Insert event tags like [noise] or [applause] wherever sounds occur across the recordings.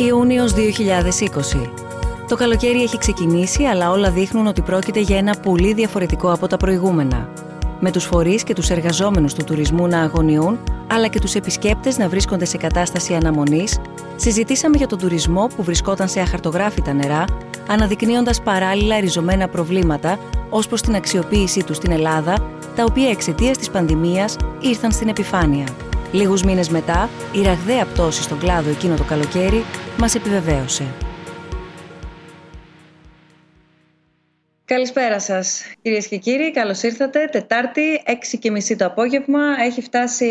Ιούνιος 2020. Το καλοκαίρι έχει ξεκινήσει, αλλά όλα δείχνουν ότι πρόκειται για ένα πολύ διαφορετικό από τα προηγούμενα. Με τους φορείς και τους εργαζόμενους του τουρισμού να αγωνιούν, αλλά και τους επισκέπτες να βρίσκονται σε κατάσταση αναμονής, συζητήσαμε για τον τουρισμό που βρισκόταν σε αχαρτογράφητα νερά, αναδεικνύοντας παράλληλα ριζωμένα προβλήματα ως προς την αξιοποίησή τους στην Ελλάδα, τα οποία εξαιτίας της πανδημίας ήρθαν στην επιφάνεια. Λίγους μήνες μετά, η ραγδαία πτώση στον κλάδο εκείνο το καλοκαίρι μας επιβεβαίωσε. Καλησπέρα σας, κυρίες και κύριοι. Καλώς ήρθατε. Τετάρτη, 6.30 το απόγευμα. Έχει φτάσει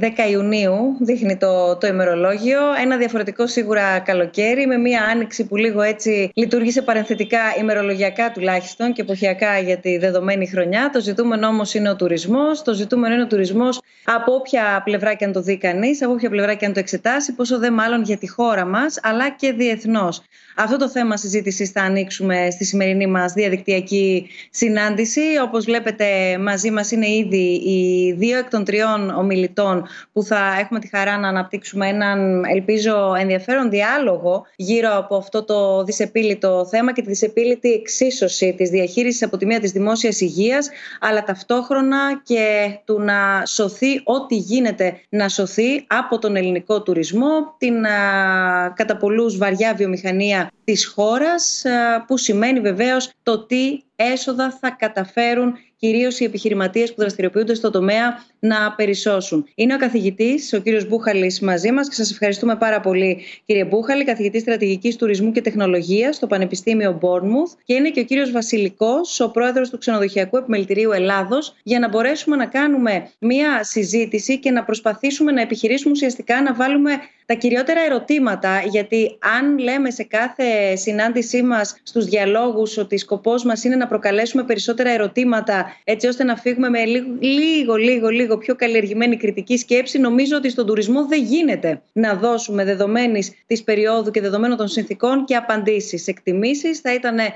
10 Ιουνίου, δείχνει το, το ημερολόγιο. Ένα διαφορετικό σίγουρα καλοκαίρι, με μία άνοιξη που λίγο έτσι λειτουργήσε παρενθετικά, ημερολογιακά τουλάχιστον και εποχιακά για τη δεδομένη χρονιά. Το ζητούμενο όμως είναι ο τουρισμός. Το ζητούμενο είναι ο τουρισμός από όποια πλευρά και αν το δει κανείς, από όποια πλευρά και αν το εξετάσει, πόσο δε μάλλον για τη χώρα μας, αλλά και διεθνώς. Αυτό το θέμα συζήτησης θα ανοίξουμε στη σημερινή μας διαδικτυακή συνάντηση. Όπως βλέπετε, μαζί μας είναι ήδη οι δύο εκ των τριών ομιλητών που θα έχουμε τη χαρά να αναπτύξουμε έναν, ελπίζω, ενδιαφέρον διάλογο γύρω από αυτό το δυσεπίλητο θέμα και τη δυσεπίλητη εξίσωση της διαχείρισης από τη μία της δημόσιας υγείας, αλλά ταυτόχρονα και του να σωθεί ό,τι γίνεται να σωθεί από τον ελληνικό τουρισμό, την α, κατά πολλούς βαριά βιομηχανία της χώρας που σημαίνει βεβαίως το τι έσοδα θα καταφέρουν κυρίως οι επιχειρηματίες που δραστηριοποιούνται στο τομέα να περισσώσουν. Είναι ο καθηγητής, ο κύριος Μπούχαλης, μαζί μας και σας ευχαριστούμε πάρα πολύ, κύριε Μπούχαλη, καθηγητής στρατηγικής τουρισμού και τεχνολογίας στο Πανεπιστήμιο Bournemouth. Και είναι και ο κύριος Βασιλικός, ο πρόεδρος του Ξενοδοχειακού Επιμελητηρίου Ελλάδος, για να μπορέσουμε να κάνουμε μία συζήτηση και να προσπαθήσουμε να επιχειρήσουμε ουσιαστικά να βάλουμε τα κυριότερα ερωτήματα, γιατί αν λέμε σε κάθε συνάντησή μας στους διαλόγους ότι σκοπός μας είναι να προκαλέσουμε περισσότερα ερωτήματα έτσι ώστε να φύγουμε με λίγο, λίγο, λίγο πιο καλλιεργημένη κριτική σκέψη. Νομίζω ότι στον τουρισμό δεν γίνεται να δώσουμε δεδομένης της περίοδου και δεδομένων των συνθήκων και απαντήσεις. Εκτιμήσεις θα ήταν ε,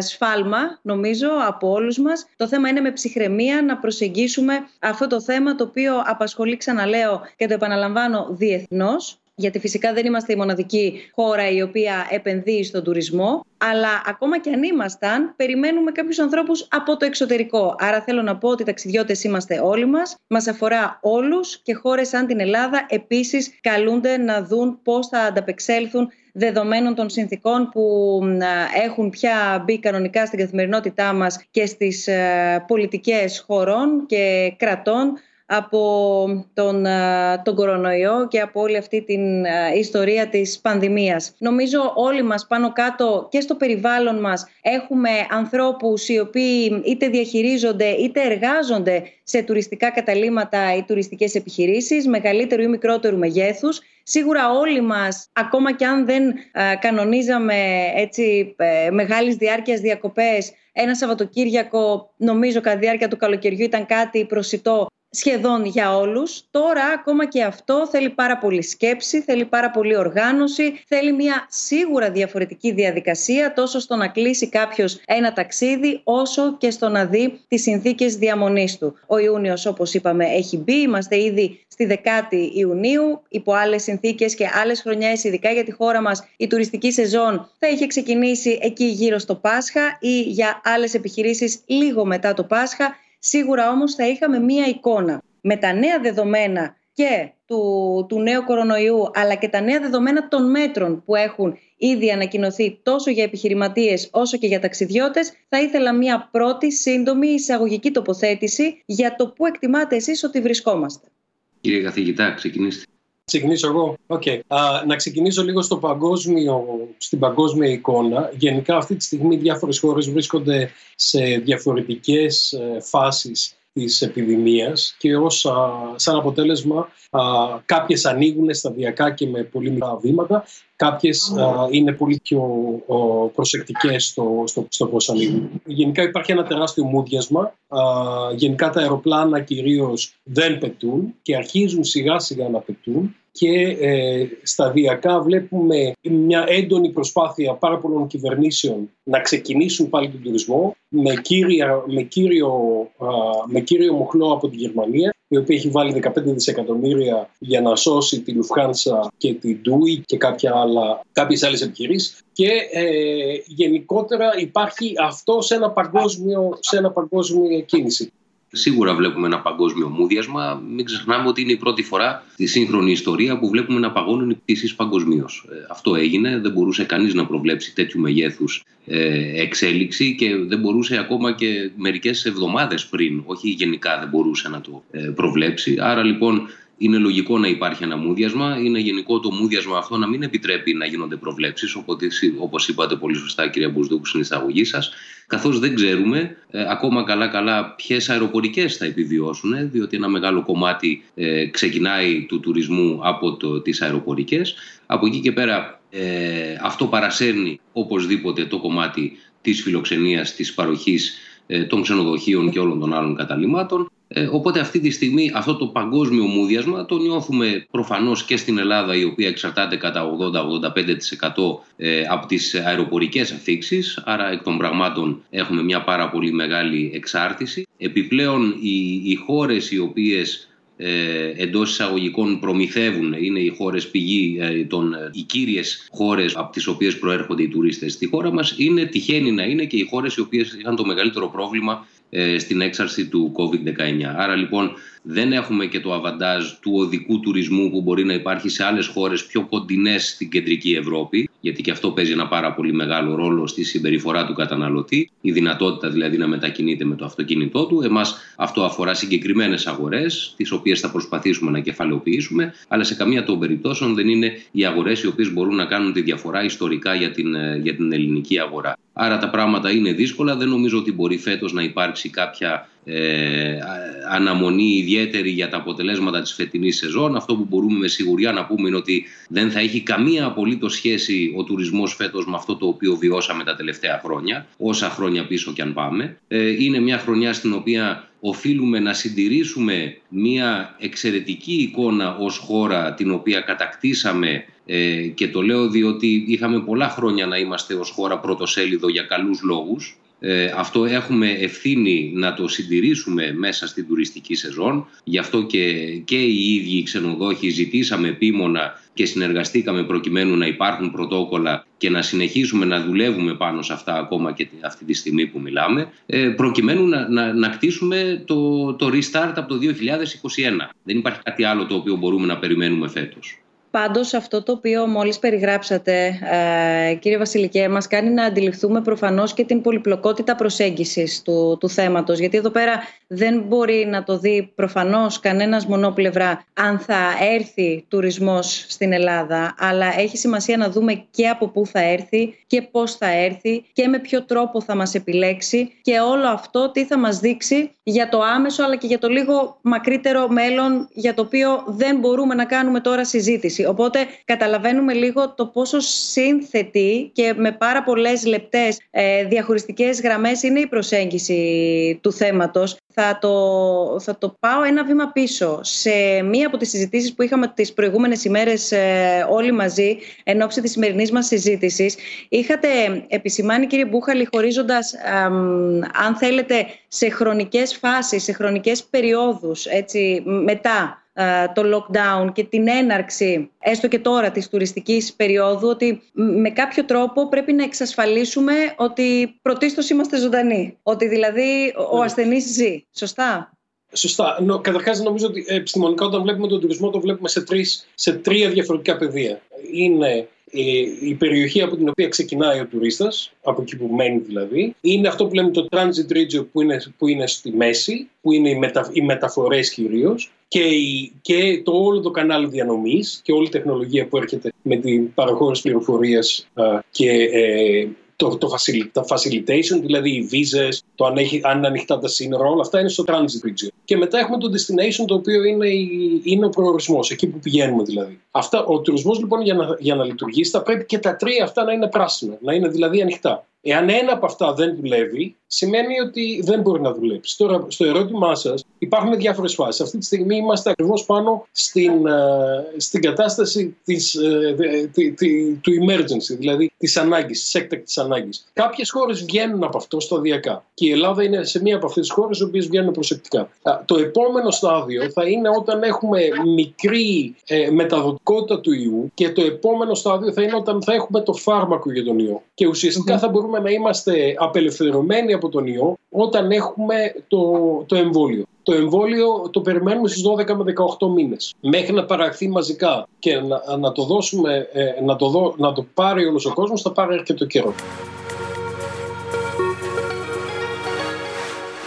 σφάλμα, νομίζω, από όλους μας. Το θέμα είναι με ψυχραιμία να προσεγγίσουμε αυτό το θέμα το οποίο απασχολεί, ξαναλέω και το επαναλαμβάνω, διεθνώς γιατί φυσικά δεν είμαστε η μοναδική χώρα η οποία επενδύει στον τουρισμό, αλλά ακόμα και αν ήμασταν, περιμένουμε κάποιους ανθρώπους από το εξωτερικό. Άρα θέλω να πω ότι ταξιδιώτες είμαστε όλοι μας, μας αφορά όλους και χώρες σαν την Ελλάδα επίσης καλούνται να δουν πώς θα ανταπεξέλθουν δεδομένων των συνθήκων που έχουν πια μπει κανονικά στην καθημερινότητά μας και στις ε, πολιτικές χωρών και κρατών από τον, τον κορονοϊό και από όλη αυτή την ιστορία της πανδημίας. Νομίζω όλοι μας πάνω κάτω και στο περιβάλλον μας έχουμε ανθρώπους οι οποίοι είτε διαχειρίζονται είτε εργάζονται σε τουριστικά καταλήματα ή τουριστικές επιχειρήσεις μεγαλύτερου ή μικρότερου μεγέθους. Σίγουρα όλοι μας, ακόμα και αν δεν κανονίζαμε έτσι ε, μεγάλης διάρκειας διακοπές, ένα Σαββατοκύριακο, νομίζω κατά τη διάρκεια του καλοκαιριού ήταν κάτι προσιτό σχεδόν για όλους. Τώρα ακόμα και αυτό θέλει πάρα πολύ σκέψη, θέλει πάρα πολύ οργάνωση, θέλει μια σίγουρα διαφορετική διαδικασία τόσο στο να κλείσει κάποιος ένα ταξίδι όσο και στο να δει τις συνθήκες διαμονής του. Ο Ιούνιος όπως είπαμε έχει μπει, είμαστε ήδη στη 10η Ιουνίου υπό άλλες συνθήκες και άλλες χρονιές ειδικά για τη χώρα μας η τουριστική σεζόν θα είχε ξεκινήσει εκεί γύρω στο Πάσχα ή για άλλες επιχειρήσεις λίγο μετά το Πάσχα Σίγουρα όμως θα είχαμε μία εικόνα με τα νέα δεδομένα και του, του νέου κορονοϊού αλλά και τα νέα δεδομένα των μέτρων που έχουν ήδη ανακοινωθεί τόσο για επιχειρηματίες όσο και για ταξιδιώτες θα ήθελα μία πρώτη σύντομη εισαγωγική τοποθέτηση για το που εκτιμάτε εσείς ότι βρισκόμαστε. Κύριε καθηγητά, ξεκινήστε. Ξεκινήσω εγώ. Okay. να ξεκινήσω λίγο στο παγκόσμιο, στην παγκόσμια εικόνα. Γενικά αυτή τη στιγμή διάφορες χώρες βρίσκονται σε διαφορετικές ε, φάσεις της επιδημίας και ως, σαν αποτέλεσμα α, κάποιες ανοίγουν σταδιακά και με πολύ μικρά βήματα, κάποιες είναι πολύ πιο προσεκτικές στο, στο, στο πώς ανοίγουν. Γενικά υπάρχει ένα τεράστιο μούδιασμα, γενικά τα αεροπλάνα κυρίως δεν πετούν και αρχίζουν σιγά σιγά να πετούν και ε, σταδιακά βλέπουμε μια έντονη προσπάθεια πάρα πολλών κυβερνήσεων να ξεκινήσουν πάλι τον τουρισμό με, κύρια, με, κύριο, με κύριο μοχλό από τη Γερμανία η οποία έχει βάλει 15 δισεκατομμύρια για να σώσει τη Λουφχάνσα και την Ντούι και κάποια άλλα, κάποιες άλλες επιχειρήσεις και ε, γενικότερα υπάρχει αυτό σε ένα παγκόσμιο, σε ένα παγκόσμιο κίνηση. Σίγουρα βλέπουμε ένα παγκόσμιο μούδιασμα. Μην ξεχνάμε ότι είναι η πρώτη φορά στη σύγχρονη ιστορία που βλέπουμε να παγώνουν οι πτήσεις παγκοσμίως. Ε, αυτό έγινε. Δεν μπορούσε κανείς να προβλέψει τέτοιου μεγέθους ε, εξέλιξη και δεν μπορούσε ακόμα και μερικές εβδομάδες πριν, όχι γενικά δεν μπορούσε να το ε, προβλέψει. Άρα λοιπόν είναι λογικό να υπάρχει ένα μούδιασμα. Είναι γενικό το μούδιασμα αυτό να μην επιτρέπει να γίνονται προβλέψεις, όπως είπατε πολύ σωστά, κυρία Μπουσδούκου, στην εισαγωγή σας, καθώς δεν ξέρουμε ε, ακόμα καλά-καλά ποιες αεροπορικές θα επιβιώσουν, διότι ένα μεγάλο κομμάτι ε, ξεκινάει του τουρισμού από τις αεροπορικές. Από εκεί και πέρα ε, αυτό παρασέρνει οπωσδήποτε το κομμάτι της φιλοξενίας, της παροχής ε, των ξενοδοχείων και όλων των άλλων καταλήμματων. Ε, οπότε αυτή τη στιγμή αυτό το παγκόσμιο μούδιασμα το νιώθουμε προφανώς και στην Ελλάδα η οποία εξαρτάται κατά 80-85% ε, από τις αεροπορικές αφήξεις άρα εκ των πραγμάτων έχουμε μια πάρα πολύ μεγάλη εξάρτηση. Επιπλέον οι, οι χώρες οι οποίες ε, εντός εισαγωγικών προμηθεύουν, είναι οι χώρες πηγή, ε, των, ε, οι κύριες χώρες από τις οποίες προέρχονται οι τουρίστες στη χώρα μας, είναι τυχαίνει να είναι και οι χώρες οι οποίες είχαν το μεγαλύτερο πρόβλημα ε, στην έξαρση του COVID-19. Άρα λοιπόν δεν έχουμε και το αβαντάζ του οδικού τουρισμού που μπορεί να υπάρχει σε άλλες χώρες πιο κοντινές στην κεντρική Ευρώπη, γιατί και αυτό παίζει ένα πάρα πολύ μεγάλο ρόλο στη συμπεριφορά του καταναλωτή, η δυνατότητα δηλαδή να μετακινείται με το αυτοκίνητό του. Εμάς αυτό αφορά συγκεκριμένες αγορές, τις οποίες θα προσπαθήσουμε να κεφαλαιοποιήσουμε, αλλά σε καμία των περιπτώσεων δεν είναι οι αγορές οι οποίες μπορούν να κάνουν τη διαφορά ιστορικά για την, ε, για την ελληνική αγορά. Άρα τα πράγματα είναι δύσκολα. Δεν νομίζω ότι μπορεί φέτος να υπάρξει κάποια ε, αναμονή ιδιαίτερη για τα αποτελέσματα της φετινής σεζόν. Αυτό που μπορούμε με σιγουριά να πούμε είναι ότι δεν θα έχει καμία απολύτως σχέση ο τουρισμός φέτος με αυτό το οποίο βιώσαμε τα τελευταία χρόνια, όσα χρόνια πίσω κι αν πάμε. Ε, είναι μια χρονιά στην οποία οφείλουμε να συντηρήσουμε μια εξαιρετική εικόνα ως χώρα την οποία κατακτήσαμε ε, και το λέω διότι είχαμε πολλά χρόνια να είμαστε ως χώρα πρωτοσέλιδο για καλούς λόγους ε, αυτό έχουμε ευθύνη να το συντηρήσουμε μέσα στην τουριστική σεζόν. Γι' αυτό και, και οι ίδιοι οι ξενοδόχοι ζητήσαμε επίμονα και συνεργαστήκαμε προκειμένου να υπάρχουν πρωτόκολλα και να συνεχίσουμε να δουλεύουμε πάνω σε αυτά ακόμα και αυτή τη στιγμή που μιλάμε, ε, προκειμένου να, να, να κτίσουμε το, το restart από το 2021. Δεν υπάρχει κάτι άλλο το οποίο μπορούμε να περιμένουμε φέτος. Πάντως αυτό το οποίο μόλις περιγράψατε, ε, κύριε Βασιλικέ, μας κάνει να αντιληφθούμε προφανώς και την πολυπλοκότητα προσέγγισης του, του θέματος. Γιατί εδώ πέρα δεν μπορεί να το δει προφανώς κανένας μονόπλευρα αν θα έρθει τουρισμός στην Ελλάδα, αλλά έχει σημασία να δούμε και από πού θα έρθει και πώς θα έρθει και με ποιο τρόπο θα μας επιλέξει και όλο αυτό τι θα μας δείξει για το άμεσο αλλά και για το λίγο μακρύτερο μέλλον για το οποίο δεν μπορούμε να κάνουμε τώρα συζήτηση. Οπότε καταλαβαίνουμε λίγο το πόσο σύνθετη και με πάρα πολλές λεπτές ε, διαχωριστικές γραμμές είναι η προσέγγιση του θέματος. Θα το, θα το πάω ένα βήμα πίσω. Σε μία από τις συζητήσεις που είχαμε τις προηγούμενες ημέρες ε, όλοι μαζί εν ώψη της σημερινής μας συζήτησης είχατε επισημάνει κύριε Μπούχαλη χωρίζοντας αν θέλετε σε χρονικές φάσεις, σε χρονικές περιόδους έτσι, μετά ε, το lockdown και την έναρξη έστω και τώρα της τουριστικής περίοδου ότι με κάποιο τρόπο πρέπει να εξασφαλίσουμε ότι πρωτίστως είμαστε ζωντανοί. Ότι δηλαδή ο ναι. ασθενής ζει. Σωστά; Σωστά. Νο, καταρχάς νομίζω ότι επιστημονικά όταν βλέπουμε τον τουρισμό το βλέπουμε σε, τρεις, σε τρία διαφορετικά πεδία. Είναι η περιοχή από την οποία ξεκινάει ο τουρίστας, από εκεί που μένει δηλαδή, είναι αυτό που λέμε το transit region που είναι, που είναι στη μέση, που είναι οι, μετα, οι μεταφορές κυρίως και, και το όλο το κανάλι διανομής και όλη η τεχνολογία που έρχεται με την παραχώρηση πληροφορίας και ε, το, το facilitation, δηλαδή οι βίζες, το αν, έχει, αν είναι ανοιχτά τα σύνορα, όλα αυτά είναι στο transit region. Και μετά έχουμε το destination, το οποίο είναι, είναι ο προορισμός, εκεί που πηγαίνουμε δηλαδή. Αυτά, ο τουρισμός λοιπόν για να, για να λειτουργήσει θα πρέπει και τα τρία αυτά να είναι πράσινα, να είναι δηλαδή ανοιχτά. Εάν ένα από αυτά δεν δουλεύει, σημαίνει ότι δεν μπορεί να δουλέψει. Τώρα, στο ερώτημά σας, υπάρχουν διάφορες φάσεις. Αυτή τη στιγμή είμαστε ακριβώς πάνω στην, ε, στην κατάσταση της, ε, του emergency, δηλαδή της ανάγκης, της έκτακτης ανάγκης. Κάποιες χώρες βγαίνουν από αυτό σταδιακά. Και η Ελλάδα είναι σε μία από αυτές τις χώρες, οι οποίες βγαίνουν προσεκτικά. Το επόμενο στάδιο θα είναι όταν έχουμε μικρή ε, μεταδοτικότητα του ιού και το επόμενο στάδιο θα είναι όταν θα έχουμε το φάρμακο για τον ιό. Και ουσιαστικα θα μπορούμε να είμαστε απελευθερωμένοι από τον ιό όταν έχουμε το, το εμβόλιο. Το εμβόλιο το περιμένουμε στις 12 με 18 μήνες. Μέχρι να παραχθεί μαζικά και να, να το δώσουμε, ε, να, το να το πάρει όλος ο κόσμος θα πάρει αρκετό καιρό.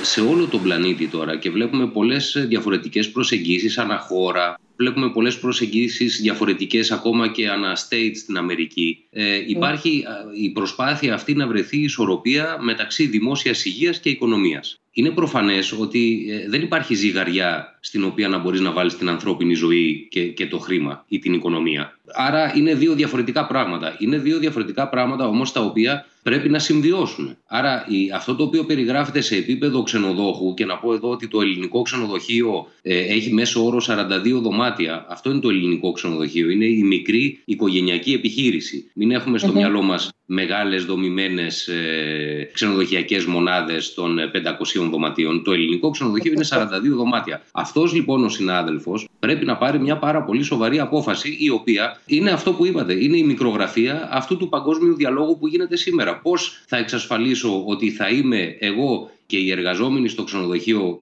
σε όλο τον πλανήτη τώρα και βλέπουμε πολλές διαφορετικές προσεγγίσεις αναχώρα, βλέπουμε πολλές προσεγγίσεις διαφορετικές ακόμα και ανά state στην Αμερική. Ε, υπάρχει η προσπάθεια αυτή να βρεθεί ισορροπία μεταξύ δημόσιας υγείας και οικονομίας. Είναι προφανές ότι ε, δεν υπάρχει ζυγαριά στην οποία να μπορείς να βάλεις την ανθρώπινη ζωή και, και το χρήμα ή την οικονομία. Άρα είναι δύο διαφορετικά πράγματα. Είναι δύο διαφορετικά πράγματα όμως τα οποία πρέπει να συμβιώσουν. Άρα η, αυτό το οποίο περιγράφεται σε επίπεδο ξενοδόχου και να πω εδώ ότι το ελληνικό ξενοδοχείο ε, έχει μέσο όρο 42 δωμάτια. Αυτό είναι το ελληνικό ξενοδοχείο. Είναι η μικρή οικογενειακή επιχείρηση. Μην έχουμε στο μυαλό μας μεγάλες δομημένες ε, ξενοδοχειακές μονάδες των 500 δωματίων. Το ελληνικό ξενοδοχείο είναι 42 δωμάτια. Αυτός λοιπόν ο συνάδελφος πρέπει να πάρει μια πάρα πολύ σοβαρή απόφαση η οποία είναι αυτό που είπατε. Είναι η μικρογραφία αυτού του παγκόσμιου διαλόγου που γίνεται σήμερα. Πώς θα εξασφαλίσω ότι θα είμαι εγώ και οι εργαζόμενοι στο ξενοδοχείο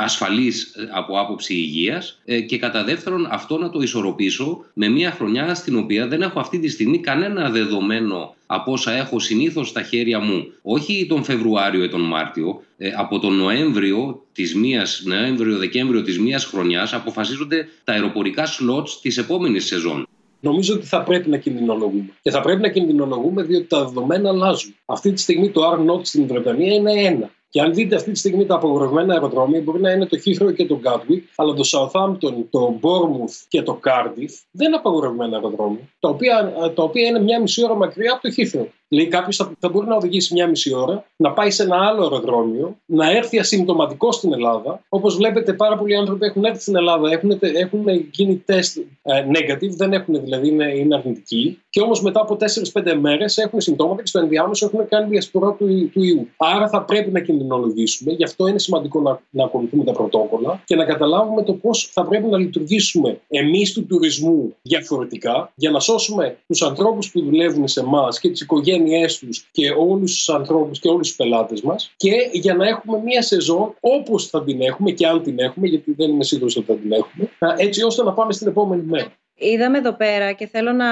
ασφαλείς από άποψη υγείας ε, και κατά δεύτερον αυτό να το ισορροπήσω με μια χρονιά στην οποία δεν έχω αυτή τη στιγμή κανένα δεδομένο από όσα έχω συνήθως στα χέρια μου, όχι τον Φεβρουάριο ή τον Μάρτιο, ε, από τον Νοέμβριο της μίας, Νοέμβριο-Δεκέμβριο της μίας χρονιάς αποφασίζονται τα αεροπορικά σλότς της επόμενης σεζόν. Νομίζω ότι θα πρέπει να κινδυνολογούμε. Και θα πρέπει να κινδυνολογούμε διότι τα δεδομένα αλλάζουν. Αυτή τη στιγμή το R0 στην Βρετανία είναι ένα. Και αν δείτε αυτή τη στιγμή τα απογορευμένα αεροδρόμια, μπορεί να είναι το Heathrow και το Gatwick, αλλά το Southampton, το Bournemouth και το Cardiff δεν είναι απαγορευμένα αεροδρόμια, τα οποία, τα οποία είναι μια μισή ώρα μακριά από το Heathrow. Λέει κάποιος θα, θα μπορεί να οδηγήσει μια μισή ώρα, να πάει σε ένα άλλο αεροδρόμιο, να έρθει ασυμπτωματικό στην Ελλάδα. Όπως βλέπετε, πάρα πολλοί άνθρωποι έχουν έρθει στην Ελλάδα, έχουν, έχουν γίνει τεστ ε, negative, δεν έχουν δηλαδή, είναι, είναι αρνητικοί. Και όμως μετά από 4-5 μέρες έχουν συμπτώματα και στο ενδιάμεσο έχουν κάνει διασπορά του, του ιού. Άρα θα πρέπει να κινδυνολογήσουμε. Γι' αυτό είναι σημαντικό να, να ακολουθούμε τα πρωτόκολλα και να καταλάβουμε το πώς θα πρέπει να λειτουργήσουμε εμείς του τουρισμού διαφορετικά για να σώσουμε τους ανθρώπους που δουλεύουν σε εμάς και τις οικογένειες οικογένειέ τους και όλους τους ανθρώπους και όλους τους πελάτες μας και για να έχουμε μία σεζόν όπως θα την έχουμε και αν την έχουμε, γιατί δεν είμαι σίγουρος ότι θα την έχουμε, έτσι ώστε να πάμε στην επόμενη μέρα. Είδαμε εδώ πέρα και θέλω να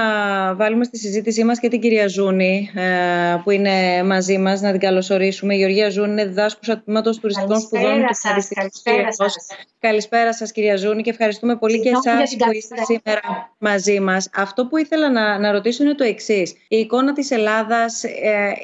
βάλουμε στη συζήτησή μας και την κυρία Ζούνη ε, που είναι μαζί μας, να την καλωσορίσουμε. Η Γεωργία Ζούνη είναι διδάσκουσα τμήματος τουριστικών σπουδών του Καλησπέρα σας. Καλησπέρα σας κυρία Ζούνη και ευχαριστούμε πολύ και εσάς που είστε σήμερα μαζί μας. Αυτό που ήθελα να, να ρωτήσω είναι το εξής. Η εικόνα της Ελλάδας ε,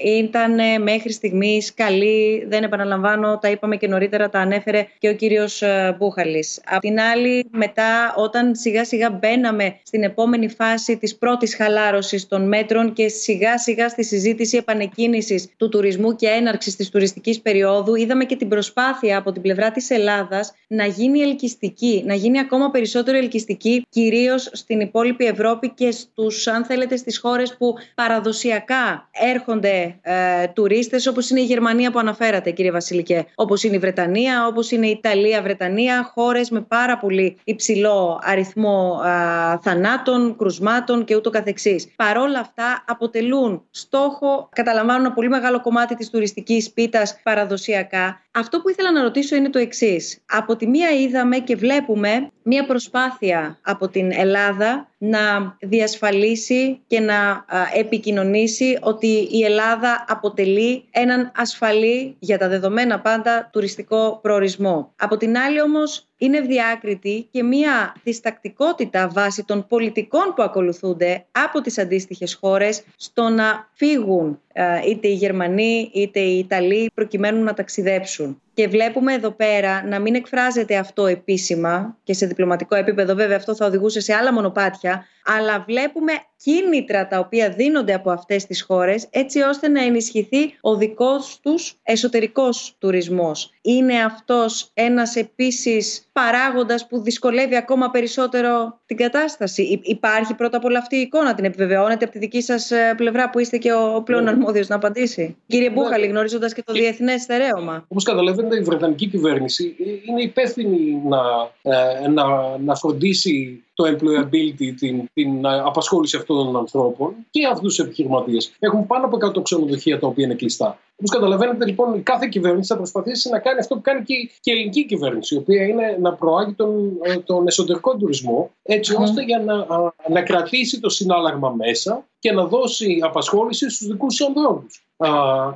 ήταν μέχρι στιγμής καλή, δεν επαναλαμβάνω, τα είπαμε και νωρίτερα, τα ανέφερε και ο κύριος ε, Μπούχαλης. Απ' την άλλη, μετά όταν σιγά σιγά μπαίναμε στην επόμενη φάση της πρώτης χαλάρωσης των μέτρων και σιγά σιγά στη συζήτηση επανεκκίνησης του τουρισμού και έναρξης της τουριστικής περίοδου, είδαμε και την προσπάθεια από την πλευρά της Ελλάδας να γίνει γίνει ελκυστική, να γίνει ακόμα περισσότερο ελκυστική, κυρίως στην υπόλοιπη Ευρώπη και στους, αν θέλετε, στις χώρες που παραδοσιακά έρχονται ε, τουρίστες, όπως είναι η Γερμανία που αναφέρατε, κύριε Βασιλικέ, όπως είναι η Βρετανία, όπως είναι η Ιταλία, Βρετανία, χώρες με πάρα πολύ υψηλό αριθμό ε, θανάτων, κρουσμάτων και ούτω καθεξής. Παρόλα αυτά αποτελούν στόχο, καταλαμβάνουν ένα πολύ μεγάλο κομμάτι της τουριστικής πίτας παραδοσιακά. Αυτό που ήθελα να ρωτήσω είναι το εξής. Από τη μία είδαμε και βλέπουμε μια προσπάθεια από την Ελλάδα να διασφαλίσει και να επικοινωνήσει ότι η Ελλάδα αποτελεί έναν ασφαλή για τα δεδομένα πάντα τουριστικό προορισμό. Από την άλλη όμως είναι διάκριτη και μία διστακτικότητα βάσει των πολιτικών που ακολουθούνται από τις αντίστοιχες χώρες στο να φύγουν είτε οι Γερμανοί είτε οι Ιταλοί προκειμένου να ταξιδέψουν. Και βλέπουμε εδώ πέρα να μην εκφράζεται αυτό επίσημα και σε διπλωματικό επίπεδο βέβαια αυτό θα οδηγούσε σε άλλα μονοπάτια αλλά βλέπουμε κίνητρα τα οποία δίνονται από αυτές τις χώρες έτσι ώστε να ενισχυθεί ο δικός τους εσωτερικός τουρισμός. Είναι αυτός ένας επίσης παράγοντας που δυσκολεύει ακόμα περισσότερο την κατάσταση. Υπάρχει πρώτα απ' όλα αυτή η εικόνα, την επιβεβαιώνετε από τη δική σας ε, πλευρά που είστε και ο πλέον ναι. αρμόδιος να απαντήσει. Κύριε ναι. Μπούχαλη, γνωρίζοντας και το διεθνές στερέωμα. Όπως καταλαβαίνετε η Βρετανική κυβέρνηση είναι υπεύθυνη να, ε, να, να φροντίσει το employability, την, την απασχόληση αυτών των ανθρώπων και αυτούς τους επιχειρηματίες. Έχουν πάνω από 100 ξενοδοχεία τα οποία είναι κλειστά. Όπως καταλαβαίνετε, λοιπόν, η κάθε κυβέρνηση θα προσπαθήσει να κάνει αυτό που κάνει και η ελληνική κυβέρνηση, η οποία είναι να προάγει τον, ε, τον εσωτερικό τουρισμό, έτσι ώστε για να, να κρατήσει το συνάλλαγμα μέσα και να δώσει απασχόληση στους δικούς τους ανθρώπους.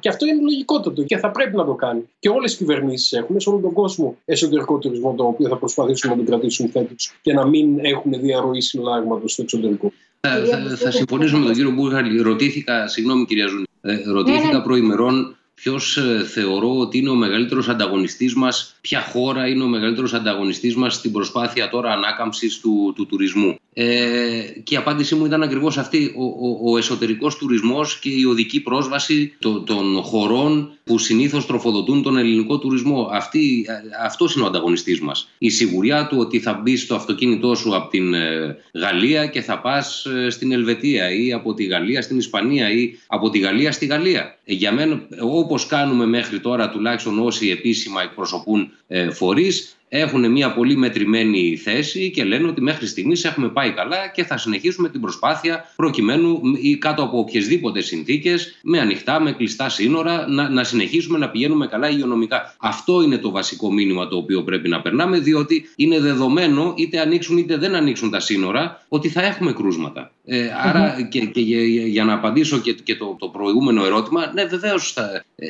Και αυτό είναι λογικότατο και θα πρέπει να το κάνει. Και όλες οι κυβερνήσεις έχουν σε όλο τον κόσμο εσωτερικό τουρισμό, το οποίο θα προσπαθήσουν να τον κρατήσουν φέτος και να μην έχουν διαρροή συναλλάγματο στο εξωτερικό. Θα, θα, συμφωνήσω με τον κύριο Μπούχαλη. Ρωτήθηκα, συγγνώμη κυρία Ζούνη, ε, ρωτήθηκα ναι, ναι. προημερών ποιος ε, θεωρώ ότι είναι ο μεγαλύτερος ανταγωνιστής μας, ποια χώρα είναι ο μεγαλύτερος ανταγωνιστής μας στην προσπάθεια τώρα ανάκαμψης του, του τουρισμού. Ε, και η απάντησή μου ήταν ακριβώς αυτή. Ο, ο, ο εσωτερικός τουρισμός και η οδική πρόσβαση των χωρών που συνήθως τροφοδοτούν τον ελληνικό τουρισμό. Αυτή, αυτός είναι ο ανταγωνιστής μας. Η σιγουριά του ότι θα μπει στο αυτοκίνητό σου από την ε, Γαλλία και θα πας ε, στην Ελβετία ή από τη Γαλλία στην Ισπανία ή από τη Γαλλία στη Γαλλία. Ε, για μένα, όπως κάνουμε μέχρι τώρα, τουλάχιστον όσοι επίσημα εκπροσωπούν φορείς, έχουν μια πολύ μετρημένη θέση και λένε ότι μέχρι στιγμής έχουμε πάει καλά και θα συνεχίσουμε την προσπάθεια προκειμένου ή κάτω από οποιασδήποτε συνθήκες, με ανοιχτά, με κλειστά σύνορα, να, να συνεχίσουμε να πηγαίνουμε καλά υγειονομικά. Αυτό είναι το βασικό μήνυμα το οποίο πρέπει να περνάμε, διότι είναι δεδομένο, είτε ανοίξουν είτε δεν ανοίξουν τα σύνορα, ότι θα έχουμε κρούσματα. Ε, αρα και, και για, να απαντήσω και, και το, το προηγούμενο ερώτημα, ναι, βεβαίως ε,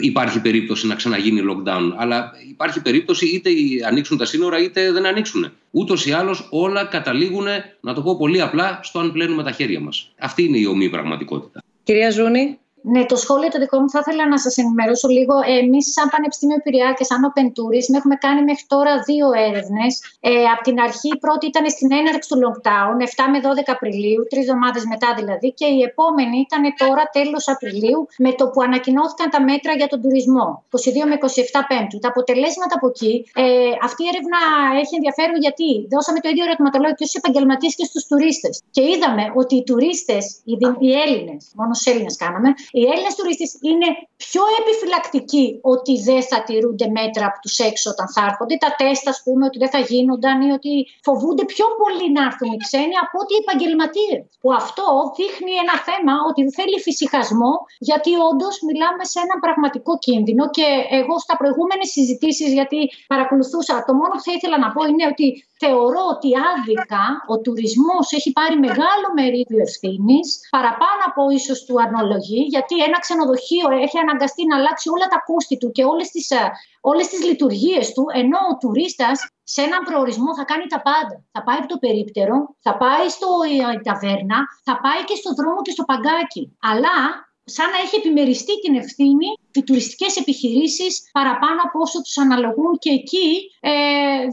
υπάρχει περίπτωση να ξαναγίνει lockdown. Αλλά υπάρχει περίπτωση είτε ανοίξουν τα σύνορα είτε δεν ανοίξουν. Ούτως ή άλλως όλα καταλήγουν, να το πω πολύ απλά, στο αν πλένουμε τα χέρια μας. Αυτή είναι η ομή πραγματικότητα. Κυρία Ζούνη. Ναι, το σχόλιο το δικό μου θα ήθελα να σας ενημερώσω λίγο. Εμείς, σαν Πανεπιστήμιο Πειραιά και σαν Open Tourism, έχουμε κάνει μέχρι τώρα δύο έρευνες. Ε, από την αρχή, η πρώτη ήταν στην έναρξη του lockdown, 7 με 12 Απριλίου, τρεις εβδομάδες μετά δηλαδή, και η επόμενη ήταν τώρα τέλος Απριλίου, με το που ανακοινώθηκαν τα μέτρα για τον τουρισμό, 22 με 27 Πέμπτου. Τα αποτελέσματα από εκεί, ε, αυτή η έρευνα έχει ενδιαφέρον γιατί δώσαμε το ίδιο ερωτηματολόγιο και στους επαγγελματίες και στους τουρίστες. Και είδαμε ότι οι τουρίστες, οι, οι Έλληνες, μόνο στους Έλληνες κάναμε, οι Έλληνες τουρίστες είναι πιο επιφυλακτικοί ότι δεν θα τηρούνται μέτρα από τους έξω όταν θα έρχονται. Τα τεστ, ας πούμε, ότι δεν θα γίνονταν ή ότι φοβούνται πιο πολύ να έρθουν οι ξένοι από ότι οι επαγγελματίες. Που αυτό δείχνει ένα θέμα ότι θέλει φυσικασμό, γιατί όντως μιλάμε σε ένα πραγματικό κίνδυνο. Και εγώ στα προηγούμενες συζητήσεις, γιατί παρακολουθούσα, το μόνο που θα ήθελα να πω είναι ότι θεωρώ ότι άδικα ο τουρισμός έχει πάρει μεγάλο μερίδιο ευθύνης, παραπάνω από ίσως του αρνολογεί, γιατί ένα ξενοδοχείο έχει αναγκαστεί να αλλάξει όλα τα κόστη του και όλες τις, ε, όλες τις λειτουργίες του, ενώ ο τουρίστας σε έναν προορισμό θα κάνει τα πάντα. Θα πάει από το περίπτερο, θα πάει στο ε, ταβέρνα, θα πάει και στο δρόμο και στο παγκάκι. Αλλά σαν να έχει επιμεριστεί την ευθύνη οι τουριστικές επιχειρήσεις παραπάνω από όσο τους αναλογούν και εκεί ε,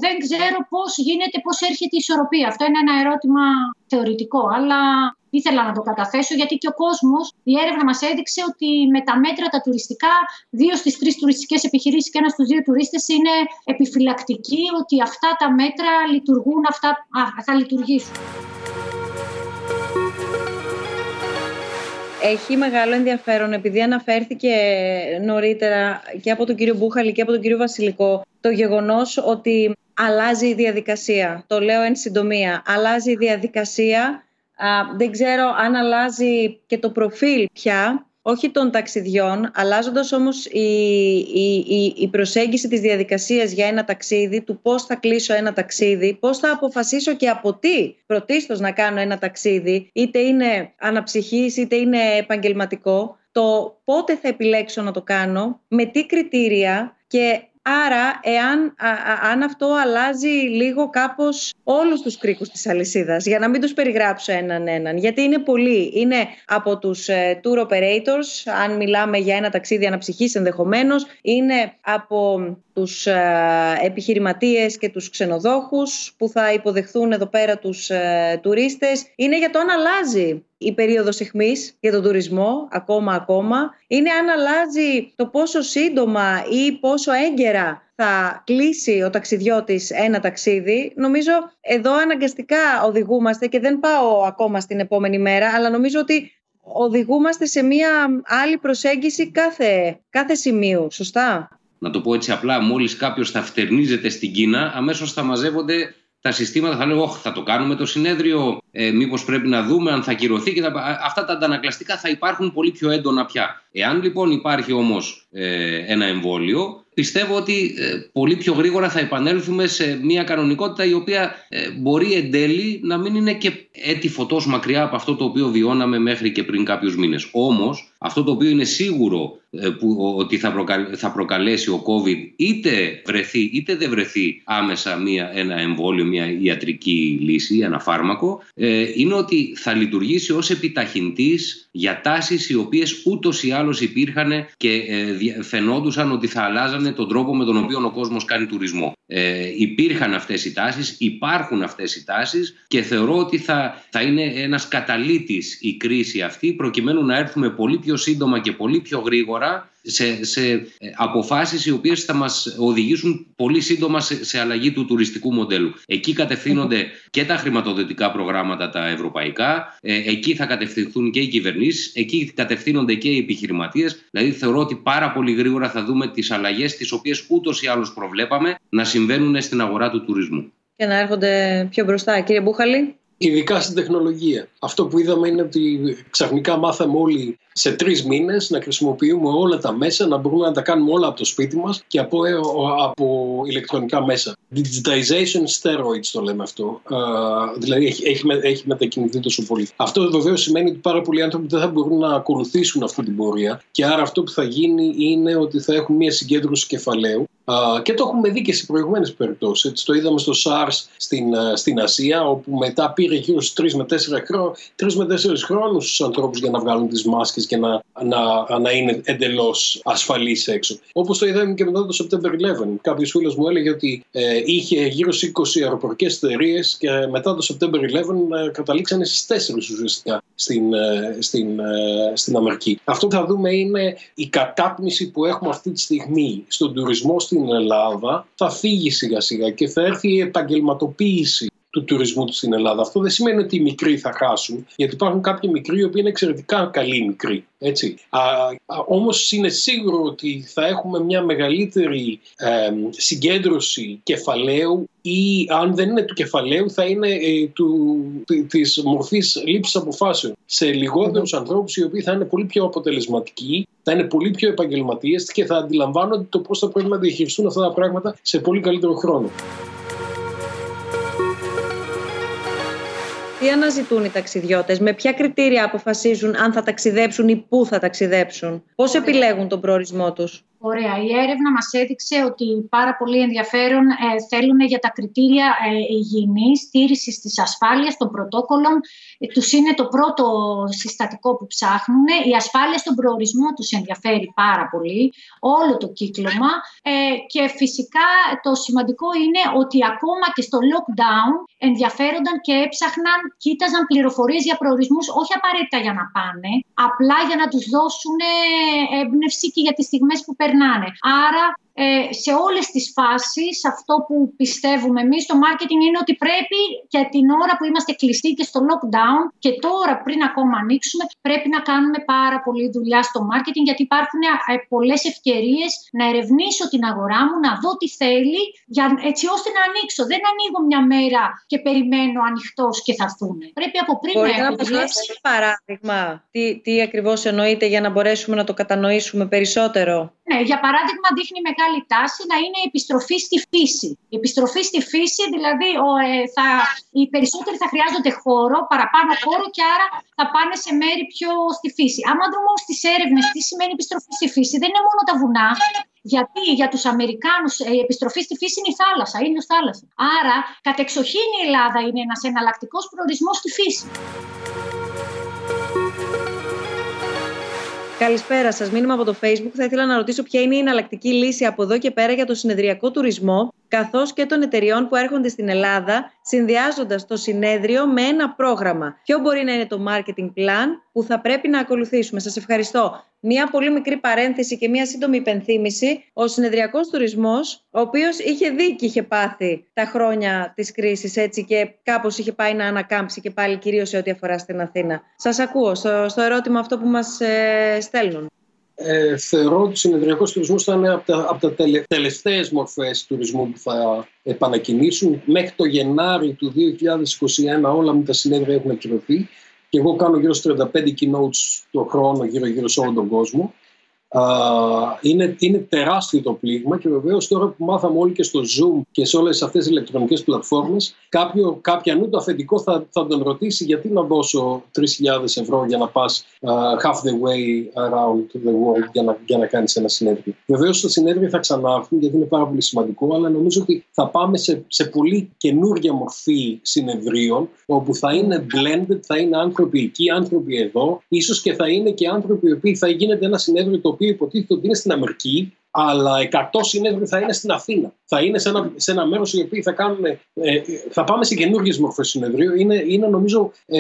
δεν ξέρω πώς γίνεται, πώς έρχεται η ισορροπία. Αυτό είναι ένα ερώτημα θεωρητικό, αλλά ήθελα να το καταθέσω γιατί και ο κόσμος, η έρευνα μας έδειξε ότι με τα μέτρα τα τουριστικά, δύο στις τρεις τουριστικές επιχειρήσεις και ένας στους δύο τουρίστες είναι επιφυλακτικοί ότι αυτά τα μέτρα λειτουργούν, αυτά θα λειτουργήσουν. Έχει μεγάλο ενδιαφέρον επειδή αναφέρθηκε νωρίτερα και από τον κύριο Μπούχαλη και από τον κύριο Βασιλικό το γεγονός ότι αλλάζει η διαδικασία. Το λέω εν συντομία. Αλλάζει η διαδικασία. δεν ξέρω αν αλλάζει και το προφίλ πια όχι των ταξιδιών, αλλάζοντας όμως η, η, η, προσέγγιση της διαδικασίας για ένα ταξίδι, του πώς θα κλείσω ένα ταξίδι, πώς θα αποφασίσω και από τι πρωτίστως να κάνω ένα ταξίδι, είτε είναι αναψυχής είτε είναι επαγγελματικό, το πότε θα επιλέξω να το κάνω, με τι κριτήρια και Άρα, εάν αν αυτό αλλάζει λίγο κάπως όλους τους κρίκους της αλυσίδας, για να μην τους περιγράψω έναν έναν, γιατί είναι πολλοί. Είναι από τους ε, tour operators, αν μιλάμε για ένα ταξίδι αναψυχής ενδεχομένως, είναι από τους ε, επιχειρηματίες και τους ξενοδόχους που θα υποδεχθούν εδώ πέρα τους ε, τουρίστες. Είναι για το αν αλλάζει η περίοδος εχμής για τον τουρισμό, ακόμα ακόμα. Είναι αν αλλάζει το πόσο σύντομα ή πόσο έγκαιρα θα κλείσει ο ταξιδιώτης ένα ταξίδι. Νομίζω εδώ αναγκαστικά οδηγούμαστε και δεν πάω ακόμα στην επόμενη μέρα, αλλά νομίζω ότι οδηγούμαστε σε μια άλλη προσέγγιση κάθε, κάθε σημείου, σωστά; Να το πω έτσι απλά, μόλις κάποιος θα φτερνίζεται στην Κίνα, αμέσως θα μαζεύονται τα συστήματα θα λένε, θα το κάνουμε το συνέδριο, ε, μήπως πρέπει να δούμε αν θα κυρωθεί. Και Αυτά τα αντανακλαστικά θα υπάρχουν πολύ πιο έντονα πια. Εάν λοιπόν υπάρχει όμως ε, ένα εμβόλιο, πιστεύω ότι ε, πολύ πιο γρήγορα θα επανέλθουμε σε μια κανονικότητα η οποία ε, μπορεί εν τέλει να μην είναι και έτη φωτός μακριά από αυτό το οποίο βιώναμε μέχρι και πριν κάποιους μήνες. Όμως αυτό το οποίο είναι σίγουρο ε, που, ότι θα, θα προκαλέσει ο COVID είτε βρεθεί είτε δεν βρεθεί άμεσα μια, ένα εμβόλιο, μια ιατρική λύση, ένα φάρμακο είναι ότι θα λειτουργήσει ως επιταχυντής για τάσεις οι οποίες ούτως ή άλλως υπήρχαν και φαινόντουσαν ότι θα αλλάζανε τον τρόπο με τον οποίο ο κόσμος κάνει τουρισμό. Ε, υπήρχαν αυτές οι τάσεις, υπάρχουν αυτές οι τάσεις και θεωρώ ότι θα, θα είναι ένας καταλήτης η κρίση αυτή προκειμένου να έρθουμε πολύ πιο σύντομα και πολύ πιο γρήγορα σε, σε ε, αποφάσεις οι οποίες θα μας οδηγήσουν πολύ σύντομα σε, σε αλλαγή του τουριστικού μοντέλου. Εκεί κατευθύνονται και τα χρηματοδοτικά προγράμματα τα ευρωπαϊκά, ε, εκεί θα κατευθυνθούν και οι κυβερνήσεις, εκεί κατευθύνονται και οι επιχειρηματίες. Δηλαδή θεωρώ ότι πάρα πολύ γρήγορα θα δούμε τις αλλαγές τις οποίες ούτως ή άλλως προβλέπαμε να συμβαίνουν στην αγορά του τουρισμού. Και να έρχονται πιο μπροστά. Κύριε Μπούχαλη. Ειδικά στην τεχνολογία. Αυτό που είδαμε είναι ότι ξαφνικά μάθαμε όλοι σε τρεις μήνες να χρησιμοποιούμε όλα τα μέσα, να μπορούμε να τα κάνουμε όλα από το σπίτι μας και από, ε, από ηλεκτρονικά μέσα. Digitization steroids το λέμε αυτό. δηλαδή έχει, έχει, έχει μετακινηθεί τόσο πολύ. Αυτό βεβαίως σημαίνει ότι πάρα πολλοί άνθρωποι δεν θα μπορούν να ακολουθήσουν αυτή την πορεία και άρα αυτό που θα γίνει είναι ότι θα έχουν μια συγκέντρωση κεφαλαίου και το έχουμε δει και σε προηγούμενε περιπτώσεις. Το είδαμε στο SARS στην, στην Ασία, όπου μετά πήρε γύρω στους 3 με 4 χρόνου, 3 με 4 χρόνους στου ανθρώπους για να βγάλουν τις μάσκες και να, να, να είναι εντελώς ασφαλείς έξω. Όπως το είδαμε και μετά το September 11. Κάποιος φίλος μου έλεγε ότι ε, είχε γύρω στις 20 αεροπορικές εταιρείες και μετά το September 11 ε, καταλήξανε στις 4 ουσιαστικά στην, ε, στην, ε, στην Αμερική. Αυτό που θα δούμε είναι η κατάπνιση που έχουμε αυτή τη στιγμή στον τουρισμό στην Ελλάδα θα φύγει σιγά σιγά και θα έρθει η επαγγελματοποίηση του τουρισμού τους στην Ελλάδα. Αυτό δεν σημαίνει ότι οι μικροί θα χάσουν, γιατί υπάρχουν κάποιοι μικροί οι οποίοι είναι εξαιρετικά καλοί μικροί. Έτσι. Α, όμως είναι σίγουρο ότι θα έχουμε μια μεγαλύτερη ε, συγκέντρωση κεφαλαίου ή αν δεν είναι του κεφαλαίου θα είναι ε, του, της μορφής λήψης αποφάσεων σε λιγότερους ανθρώπους οι οποίοι θα είναι πολύ πιο αποτελεσματικοί, θα είναι πολύ πιο επαγγελματίες και θα αντιλαμβάνονται το πώς θα πρέπει να διαχειριστούν αυτά τα πράγματα σε πολύ καλύτερο χρόνο. Τι αναζητούν οι ταξιδιώτες, με ποια κριτήρια αποφασίζουν αν θα ταξιδέψουν ή πού θα ταξιδέψουν, πώς επιλέγουν τον προορισμό τους; Ωραία. Η έρευνα μας έδειξε ότι πάρα πολύ ενδιαφέρον ε, θέλουν για τα κριτήρια ε, υγιεινής, στήρησης της ασφάλειας των πρωτόκολλων. Ε, τους είναι το πρώτο συστατικό που ψάχνουν. Η ασφάλεια στον προορισμό τους ενδιαφέρει πάρα πολύ. Όλο το κύκλωμα. Ε, και φυσικά το σημαντικό είναι ότι ακόμα και στο lockdown ενδιαφέρονταν και έψαχναν, κοίταζαν πληροφορίες για προορισμούς, όχι απαραίτητα για να πάνε, απλά για να τους δώσουν έμπνευση και για τις στιγμές που περνάνε. Άρα ε, σε όλες τις φάσεις αυτό που πιστεύουμε εμείς στο marketing είναι ότι πρέπει και την ώρα που είμαστε κλειστοί και στο lockdown και τώρα πριν ακόμα ανοίξουμε πρέπει να κάνουμε πάρα πολλή δουλειά στο marketing γιατί υπάρχουν ε, πολλές ευκαιρίες να ερευνήσω την αγορά μου, να δω τι θέλει για, έτσι ώστε να ανοίξω. Δεν ανοίγω μια μέρα και περιμένω ανοιχτός και θα έρθουν. Πρέπει από πριν Μπορεί να έχω ένα παράδειγμα τι, τι ακριβώς εννοείται για να μπορέσουμε να το κατανοήσουμε περισσότερο; Ναι, για παράδειγμα δείχνει μεγάλη τάση να είναι η επιστροφή στη φύση. Η επιστροφή στη φύση, δηλαδή ο, ε, θα, οι περισσότεροι θα χρειάζονται χώρο, παραπάνω χώρο και άρα θα πάνε σε μέρη πιο στη φύση. Άμα δούμε όμως τις έρευνες τι σημαίνει επιστροφή στη φύση, δεν είναι μόνο τα βουνά, γιατί για τους Αμερικάνους ε, η επιστροφή στη φύση είναι η θάλασσα, η ήλιος θάλασσας. Άρα, κατεξοχήν η Ελλάδα είναι ένας εναλλακτικός προορισμός στη φύση. Καλησπέρα σας. Μήνυμα από το Facebook. Θα ήθελα να ρωτήσω ποια είναι η εναλλακτική λύση από εδώ και πέρα για το συνεδριακό τουρισμό, καθώς και των εταιριών που έρχονται στην Ελλάδα, συνδυάζοντας το συνέδριο με ένα πρόγραμμα. Ποιο μπορεί να είναι το marketing plan που θα πρέπει να ακολουθήσουμε. Σας ευχαριστώ. Μία πολύ μικρή παρένθεση και μία σύντομη υπενθύμηση. Ο συνεδριακός τουρισμός, ο οποίος είχε δει και είχε πάθει τα χρόνια της κρίσης έτσι και κάπως είχε πάει να ανακάμψει και πάλι κυρίως σε ό,τι αφορά στην Αθήνα. Σας ακούω στο, στο ερώτημα αυτό που μας ε, στέλνουν. Ε, θεωρώ ότι ο συνεδριακός τουρισμός θα είναι από τα, από τα τελε, τελευταίες μορφές τουρισμού που θα επανακινήσουν. Μέχρι το Γενάρη του 2021 όλα με τα συνέδρια έχουν ακυρωθεί και εγώ κάνω γύρω στους 35 keynotes το χρόνο γύρω-γύρω σε όλο τον κόσμο είναι, είναι τεράστιο το πλήγμα και βεβαίως τώρα που μάθαμε όλοι και στο Zoom και σε όλες αυτές τις ηλεκτρονικές πλατφόρμες, κάποια νου το αφεντικό θα, θα τον ρωτήσει γιατί να δώσω 3.000 ευρώ για να πας half the way around the world για να, για να κάνεις ένα συνέδριο; Βεβαίως τα συνέδρια θα ξανάρθουν γιατί είναι πάρα πολύ σημαντικό, αλλά νομίζω ότι θα πάμε σε, σε πολύ καινούργια μορφή συνεδρίων όπου θα είναι blended, θα είναι άνθρωποι εκεί, άνθρωποι εδώ, ίσως και θα είναι και άνθρωποι οι οποίοι θα γίνεται ένα συνέδριο το οποίο υποτίθεται ότι είναι στην Αμερική, αλλά 100 συνέδρια θα είναι στην Αθήνα. Θα είναι σε ένα, σε ένα μέρος οι οποίοι θα κάνουν. Ε, θα πάμε σε καινούργιες μορφές συνεδρίου. Είναι, είναι νομίζω ε,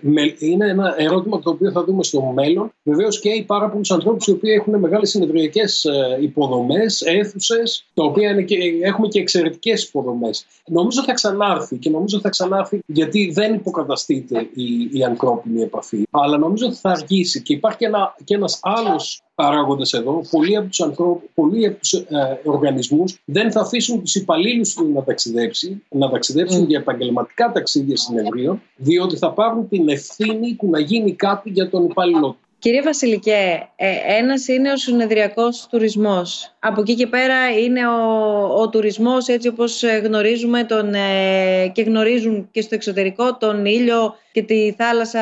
με, είναι ένα ερώτημα το οποίο θα δούμε στο μέλλον. Βεβαίως και οι πάρα πολλούς ανθρώπους οι οποίοι έχουν μεγάλες συνεδριακές ε, υποδομές, αίθουσες, τα οποία είναι και, έχουμε και εξαιρετικές υποδομές. Νομίζω θα ξανάρθει και νομίζω θα ξανάρθει γιατί δεν υποκαταστείται η, η ανθρώπινη επαφή. Αλλά νομίζω ότι θα αργήσει και υπάρχει και, ένα, και ένας άλλος παράγοντες εδώ, πολλοί από τους, ανθρώπους, πολλοί από τους ε, οργανισμούς δεν θα αφήσουν τους υπαλλήλους τους να ταξιδέψει, να ταξιδέψουν mm. για επαγγελματικά ταξίδια συνεδρίων, διότι θα πάρουν την ευθύνη του να γίνει κάτι για τον υπάλληλο Κύριε Βασιλικέ, ε, ένας είναι ο συνεδριακός τουρισμός. Από εκεί και πέρα είναι ο, ο τουρισμός έτσι όπως γνωρίζουμε τον, ε, και γνωρίζουν και στο εξωτερικό τον ήλιο και τη θάλασσα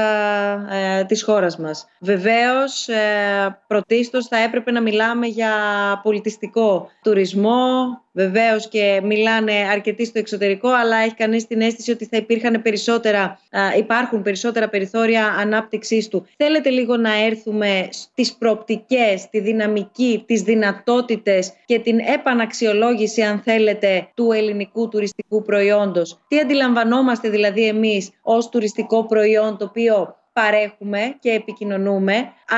ε, της χώρας μας. Βεβαίως, ε, πρωτίστως θα έπρεπε να μιλάμε για πολιτιστικό τουρισμό, βεβαίως και μιλάνε αρκετοί στο εξωτερικό, αλλά έχει κανείς την αίσθηση ότι θα υπήρχαν περισσότερα, ε, υπάρχουν περισσότερα περιθώρια ανάπτυξής του. Θέλετε λίγο να έρθουμε στις προοπτικές, τη δυναμική, τις δυνατότητες και την επαναξιολόγηση, αν θέλετε, του ελληνικού τουριστικού προϊόντος. Τι αντιλαμβανόμαστε δηλαδή εμείς ως τουριστικό προϊόν το οποίο παρέχουμε και επικοινωνούμε,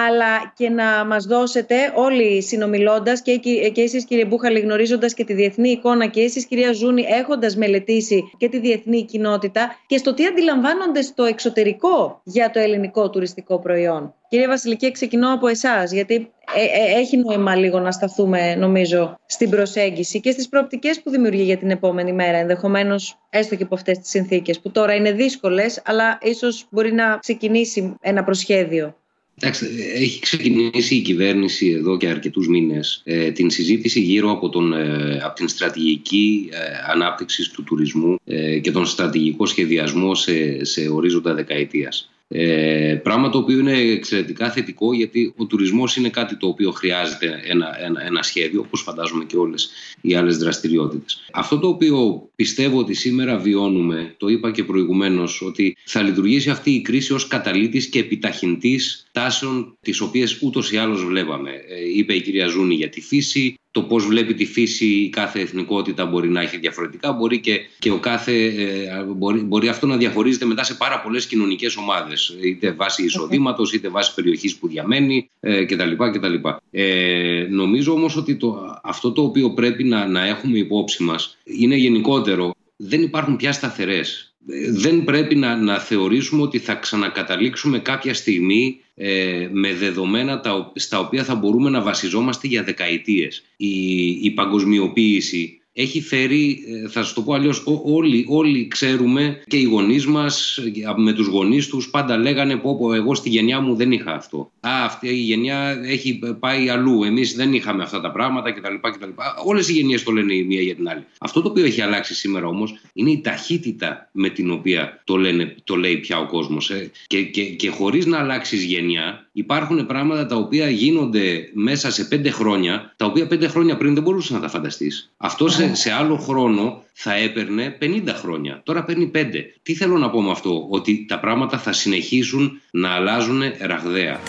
αλλά και να μας δώσετε όλοι συνομιλώντας και, και εσείς κύριε Μπούχαλη γνωρίζοντας και τη διεθνή εικόνα και εσείς κυρία Ζούνη έχοντας μελετήσει και τη διεθνή κοινότητα και στο τι αντιλαμβάνονται στο εξωτερικό για το ελληνικό τουριστικό προϊόν. Κύριε Βασιλική, ξεκινώ από εσάς, γιατί ε, ε, έχει νόημα λίγο να σταθούμε, νομίζω, στην προσέγγιση και στις προοπτικές που δημιουργεί για την επόμενη μέρα, ενδεχομένως έστω και από αυτές τις συνθήκες, που τώρα είναι δύσκολες, αλλά ίσως μπορεί να ξεκινήσει ένα προσχέδιο. Εντάξει, έχει ξεκινήσει η κυβέρνηση εδώ και αρκετούς μήνες ε, την συζήτηση γύρω από, τον, ε, από την στρατηγική ε, ανάπτυξης του τουρισμού και τον στρατηγικό σχεδιασμό σε, σε ορίζοντα δεκαετίας. Ε, πράγμα το οποίο είναι εξαιρετικά θετικό γιατί ο τουρισμός είναι κάτι το οποίο χρειάζεται ένα, ένα, ένα σχέδιο όπως φαντάζομαι και όλες οι άλλες δραστηριότητες. Αυτό το οποίο πιστεύω ότι σήμερα βιώνουμε, το είπα και προηγουμένως, ότι θα λειτουργήσει αυτή η κρίση ως καταλήτης και επιταχυντής τάσεων τις οποίες ούτως ή άλλως βλέπαμε. Ε, είπε η κυρία Ζούνη για τη φύση, το πώς βλέπει τη φύση η κάθε εθνικότητα μπορεί να έχει διαφορετικά. Μπορεί και, και ο κάθε, ε, μπορεί, μπορεί αυτό να διαχωρίζεται μετά σε πάρα πολλές κοινωνικές ομάδες. Είτε βάσει εισοδήματος, είτε βάσει περιοχής που διαμένει ε, κτλ. κτλ. Ε, νομίζω όμως ότι το, αυτό το οποίο πρέπει να, να έχουμε υπόψη μας είναι γενικότερο. Δεν υπάρχουν πια σταθερές δεν πρέπει να, να θεωρήσουμε ότι θα ξανακαταλήξουμε κάποια στιγμή ε, με δεδομένα τα, στα οποία θα μπορούμε να βασιζόμαστε για δεκαετίες. Η, η παγκοσμιοποίηση έχει φέρει, ε, θα σα το πω αλλιώς, όλοι, όλοι ξέρουμε και οι γονείς μας με τους γονείς τους πάντα λέγανε πω, πω εγώ στη γενιά μου δεν είχα αυτό. Α, αυτή η γενιά έχει πάει αλλού. Εμείς δεν είχαμε αυτά τα πράγματα κτλ. κτλ. Όλες οι γενιές το λένε η μία για την άλλη. Αυτό το οποίο έχει αλλάξει σήμερα όμως είναι η ταχύτητα με την οποία το, λένε, το λέει πια ο κόσμος. Ε. Και, και, και χωρίς να αλλάξεις γενιά, υπάρχουν πράγματα τα οποία γίνονται μέσα σε πέντε χρόνια, τα οποία πέντε χρόνια πριν δεν μπορούσες να τα φανταστείς. Αυτό σε, σε άλλο χρόνο θα έπαιρνε 50 χρόνια. Τώρα παίρνει 5. Τι θέλω να πω με αυτό, ότι τα πράγματα θα συνεχίσουν να αλλάζουν ραγδαία.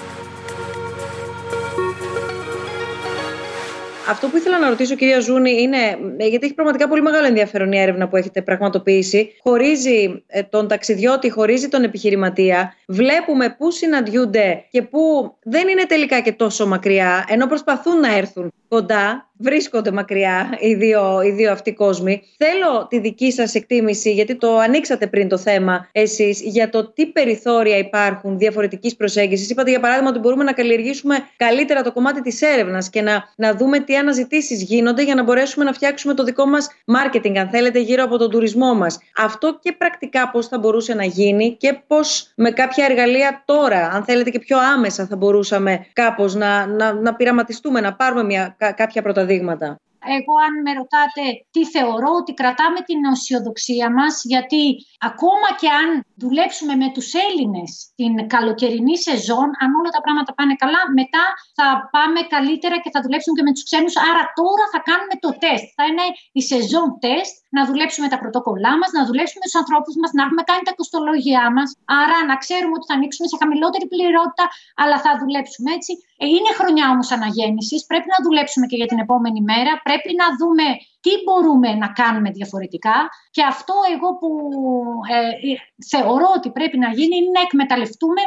Αυτό που ήθελα να ρωτήσω, κυρία Ζούνη, είναι γιατί έχει πραγματικά πολύ μεγάλο ενδιαφέρον η έρευνα που έχετε πραγματοποιήσει. Χωρίζει ε, τον ταξιδιώτη, χωρίζει τον επιχειρηματία. Βλέπουμε πού συναντιούνται και πού δεν είναι τελικά και τόσο μακριά, ενώ προσπαθούν να έρθουν κοντά, βρίσκονται μακριά οι δύο, οι δύο αυτοί κόσμοι. Θέλω τη δική σας εκτίμηση, γιατί το ανοίξατε πριν το θέμα εσείς, για το τι περιθώρια υπάρχουν διαφορετικής προσέγγισης. Είπατε για παράδειγμα ότι μπορούμε να καλλιεργήσουμε καλύτερα το κομμάτι της έρευνας και να, να δούμε τι αναζητήσεις γίνονται για να μπορέσουμε να φτιάξουμε το δικό μας marketing, αν θέλετε, γύρω από τον τουρισμό μας. Αυτό και πρακτικά πώς θα μπορούσε να γίνει και πώς με κάποια εργαλεία τώρα, αν θέλετε και πιο άμεσα θα μπορούσαμε κάπως να, να, να πειραματιστούμε, να πάρουμε μια κάποια πρώτα δείγματα. Εγώ αν με ρωτάτε τι θεωρώ ότι κρατάμε την αισιοδοξία μας γιατί ακόμα και αν δουλέψουμε με τους Έλληνες την καλοκαιρινή σεζόν αν όλα τα πράγματα πάνε καλά μετά θα πάμε καλύτερα και θα δουλέψουμε και με τους ξένους άρα τώρα θα κάνουμε το τεστ θα είναι η σεζόν τεστ να δουλέψουμε τα πρωτόκολλά μας, να δουλέψουμε τους ανθρώπους μας, να έχουμε κάνει τα κοστολόγια μας. Άρα να ξέρουμε ότι θα ανοίξουμε σε χαμηλότερη πληρότητα αλλά θα δουλέψουμε έτσι. Ε, είναι χρονιά όμως αναγέννησης, πρέπει να δουλέψουμε και για την επόμενη μέρα, πρέπει να δούμε τι μπορούμε να κάνουμε διαφορετικά και αυτό εγώ που ε, ε, θεωρώ ότι πρέπει να γίνει είναι να εκμεταλλευτούμε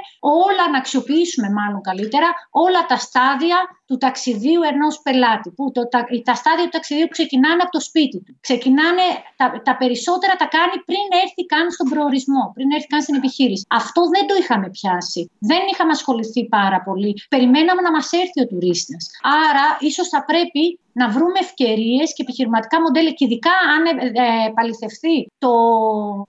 όλα, να αξιοποιήσουμε μάλλον καλύτερα όλα τα στάδια του ταξιδίου ενός πελάτη. Που το, τα, τα στάδια του ταξιδίου ξεκινάνε από το σπίτι του. Ξεκινάνε, τα, τα περισσότερα τα κάνει πριν έρθει καν στον προορισμό, πριν έρθει καν στην επιχείρηση. Αυτό δεν το είχαμε πιάσει. Δεν είχαμε ασχοληθεί πάρα πολύ. Περιμέναμε να μας έρθει ο τουρίστας. Άρα ίσως θα πρέπει να βρούμε ευκαιρίες και επιχειρηματικά μοντέλα και ειδικά αν ε, ε, παληθευτεί το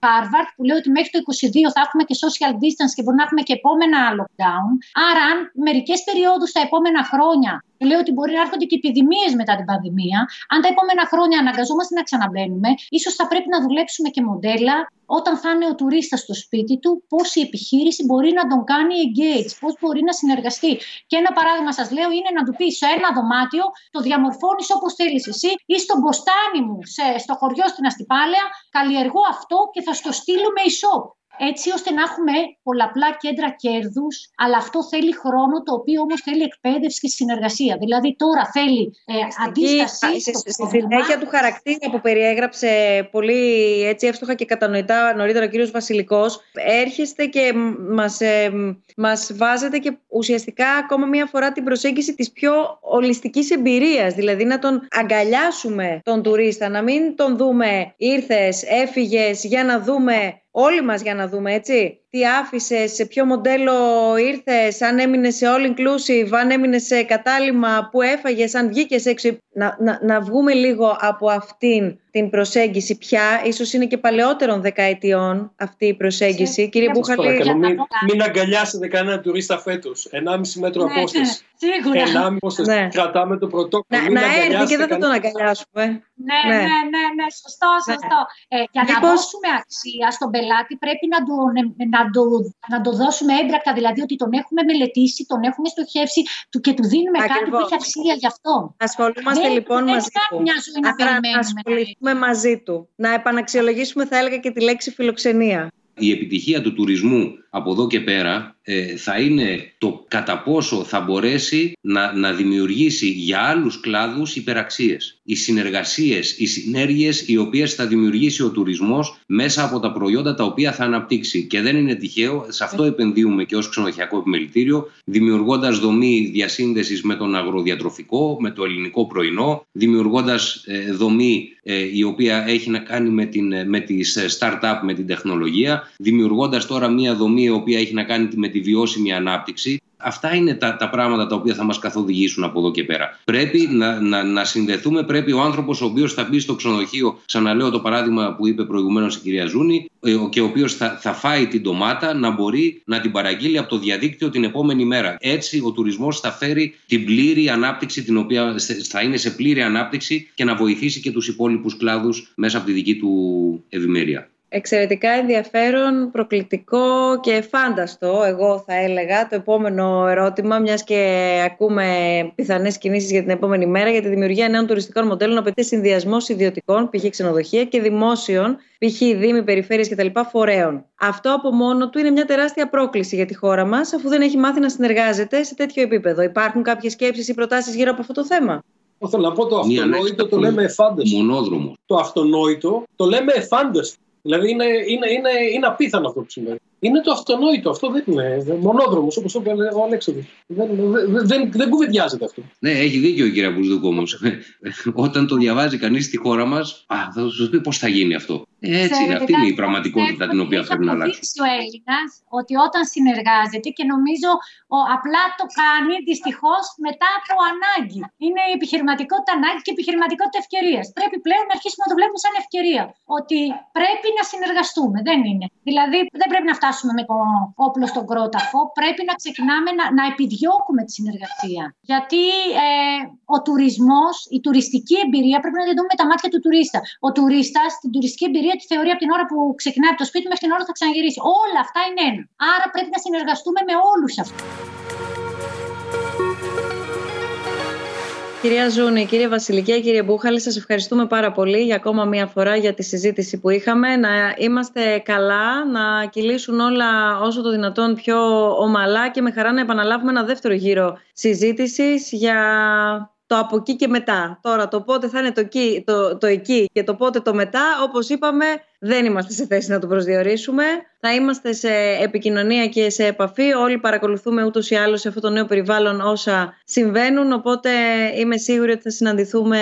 Harvard που λέει ότι μέχρι το 2022 θα έχουμε και social distance και μπορεί να έχουμε και επόμενα lockdown. Άρα αν μερικές περιόδους τα επόμενα χρόνια Λέω ότι μπορεί να έρχονται και επιδημίες μετά την πανδημία. Αν τα επόμενα χρόνια αναγκαζόμαστε να ξαναμπαίνουμε, ίσως θα πρέπει να δουλέψουμε και μοντέλα όταν θα είναι ο τουρίστας στο σπίτι του, πώς η επιχείρηση μπορεί να τον κάνει engage, πώς μπορεί να συνεργαστεί. Και ένα παράδειγμα σας λέω είναι να του πεις σε ένα δωμάτιο, το διαμορφώνεις όπως θέλεις εσύ, ή στον μποστάνι μου, σε, στο χωριό στην Αστυπάλαια, καλλιεργώ αυτό και θα στο στείλω με e-shop έτσι ώστε να έχουμε πολλαπλά κέντρα κέρδους, αλλά αυτό θέλει χρόνο, το οποίο όμως θέλει εκπαίδευση και συνεργασία. Δηλαδή τώρα θέλει ε, αντίσταση. Στη συνέχεια του χαρακτήρα που περιέγραψε πολύ έτσι εύστοχα και κατανοητά νωρίτερα ο κύριος Βασιλικός, έρχεστε και μας, ε, μας βάζετε και ουσιαστικά ακόμα μία φορά την προσέγγιση της πιο ολιστικής εμπειρίας, δηλαδή να τον αγκαλιάσουμε τον τουρίστα, να μην τον δούμε ήρθες, έφυγες για να δούμε όλοι μας για να δούμε, έτσι. Τι άφησε, σε ποιο μοντέλο ήρθες, αν έμεινε σε all inclusive, αν έμεινε σε κατάλημα, που έφαγες, αν βγήκες έξω. Να, να, να βγούμε λίγο από αυτήν την προσέγγιση πια. Ίσως είναι και παλαιότερων δεκαετιών αυτή η προσέγγιση. Κύριε Μπούχαλη... Μην, μην αγκαλιάσετε κανένα τουρίστα φέτος. 1,5 μέτρο ναι, απόσταση. Σίγουρα. 1,5 απόσταση. Ναι. Κρατάμε το πρωτόκολλο. Να, να έρθει και δεν θα τον αγκαλιάσουμε. Ναι, ναι, ναι, ναι, ναι σωστό, ναι. σωστό. Ε, για να δώσουμε αξία στον πελάτη πρέπει να το, να, το, να το δώσουμε έμπρακτα, δηλαδή ότι τον έχουμε μελετήσει, τον έχουμε στοχεύσει και του δίνουμε Ακριβώς. κάτι που έχει αξία γι' αυτό. Ασχολούμαστε δεν, λοιπόν δεν μαζί του. Μια ζωή να ασχοληθούμε μαζί του. Να επαναξιολογήσουμε θα έλεγα και τη λέξη φιλοξενία. Η επιτυχία του τουρισμού από εδώ και πέρα ε, θα είναι το κατά πόσο θα μπορέσει να, να δημιουργήσει για άλλους κλάδους υπεραξίες. Οι συνεργασίες, οι συνέργειες οι οποίες θα δημιουργήσει ο τουρισμός μέσα από τα προϊόντα τα οποία θα αναπτύξει. Και δεν είναι τυχαίο, σε αυτό επενδύουμε και ως ξενοδοχειακό επιμελητήριο, δημιουργώντας δομή διασύνδεσης με τον αγροδιατροφικό, με το ελληνικό πρωινό, δημιουργώντας ε, δομή ε, η οποία έχει να κάνει με, την, με τις start-up, με την τεχνολογία, δημιουργώντας τώρα μια δομή η οποία έχει να κάνει με τη βιώσιμη ανάπτυξη. Αυτά είναι τα, τα πράγματα τα οποία θα μας καθοδηγήσουν από εδώ και πέρα. Πρέπει να, να, να συνδεθούμε, πρέπει ο άνθρωπος ο οποίος θα μπει στο ξενοδοχείο, ξαναλέω το παράδειγμα που είπε προηγουμένως η κυρία Ζούνη, ε, και ο οποίος θα, θα φάει την ντομάτα να μπορεί να την παραγγείλει από το διαδίκτυο την επόμενη μέρα. Έτσι ο τουρισμός θα φέρει την πλήρη ανάπτυξη, την οποία θα είναι σε πλήρη ανάπτυξη και να βοηθήσει και τους υπόλοιπους κλάδους μέσα από τη δική του ευημερία εξαιρετικά ενδιαφέρον, προκλητικό και φάνταστο, εγώ θα έλεγα, το επόμενο ερώτημα, μιας και ακούμε πιθανές κινήσεις για την επόμενη μέρα, για τη δημιουργία νέων τουριστικών μοντέλων, απαιτεί συνδυασμός ιδιωτικών, π.χ. ξενοδοχεία και δημόσιων, π.χ. δήμοι, περιφέρειες κτλ. φορέων. Αυτό από μόνο του είναι μια τεράστια πρόκληση για τη χώρα μας, αφού δεν έχει μάθει να συνεργάζεται σε τέτοιο επίπεδο. Υπάρχουν κάποιες σκέψεις ή προτάσεις γύρω από αυτό το θέμα; Θέλω να πω το αυτονόητο το λέμε εφάνταστο. Μονόδρομος. Το αυτονόητο το λέμε εφάνταστο. Δηλαδή είναι, είναι, είναι, είναι απίθανο αυτό που συμβαίνει. Είναι το αυτονόητο. Αυτό δεν είναι μονόδρομος, όπως το είπε ο Αλέξανδρος. Δεν, δεν, δεν κουβεντιάζεται αυτό. Ναι, έχει δίκιο ο κ. Μπουσδούκ όμως. [laughs] Όταν το διαβάζει κανείς στη χώρα μας, θα σου πει πώς θα γίνει αυτό. Έτσι, Ξέρετε, αυτή είναι η πραγματικότητα την οποία πρέπει να αλλάξει. ο Έλληνας ότι όταν συνεργάζεται και νομίζω ο, απλά το κάνει δυστυχώς μετά από ανάγκη. Είναι η επιχειρηματικότητα ανάγκη και η επιχειρηματικότητα ευκαιρίας. Πρέπει πλέον να αρχίσουμε να το βλέπουμε σαν ευκαιρία. Ότι πρέπει να συνεργαστούμε. Δεν είναι. Δηλαδή δεν πρέπει να φτάσουμε με το όπλο στον κρόταφο. Πρέπει να ξεκινάμε να, να επιδιώκουμε τη συνεργασία. Γιατί ε, ο τουρισμός, η τουριστική εμπειρία πρέπει να τη δούμε με τα μάτια του τουρίστα. Ο τουρίστας την τουριστική εμπειρία τη θεωρεί από την ώρα που ξεκινάει από το σπίτι μέχρι την ώρα που θα ξαναγυρίσει. Όλα αυτά είναι ένα. Άρα πρέπει να συνεργαστούμε με όλους αυτούς. Κυρία Ζούνη, κύριε Βασιλική, κύριε Μπούχαλη, σας ευχαριστούμε πάρα πολύ για ακόμα μία φορά για τη συζήτηση που είχαμε. Να είμαστε καλά, να κυλήσουν όλα όσο το δυνατόν πιο ομαλά και με χαρά να επαναλάβουμε ένα δεύτερο γύρο συζήτησης για το από εκεί και μετά. Τώρα το πότε θα είναι το εκεί, το, το εκεί και το πότε το μετά, όπως είπαμε, δεν είμαστε σε θέση να το προσδιορίσουμε. Θα είμαστε σε επικοινωνία και σε επαφή. Όλοι παρακολουθούμε ούτως ή άλλως σε αυτό το νέο περιβάλλον όσα συμβαίνουν, οπότε είμαι σίγουρη ότι θα συναντηθούμε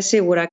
σίγουρα.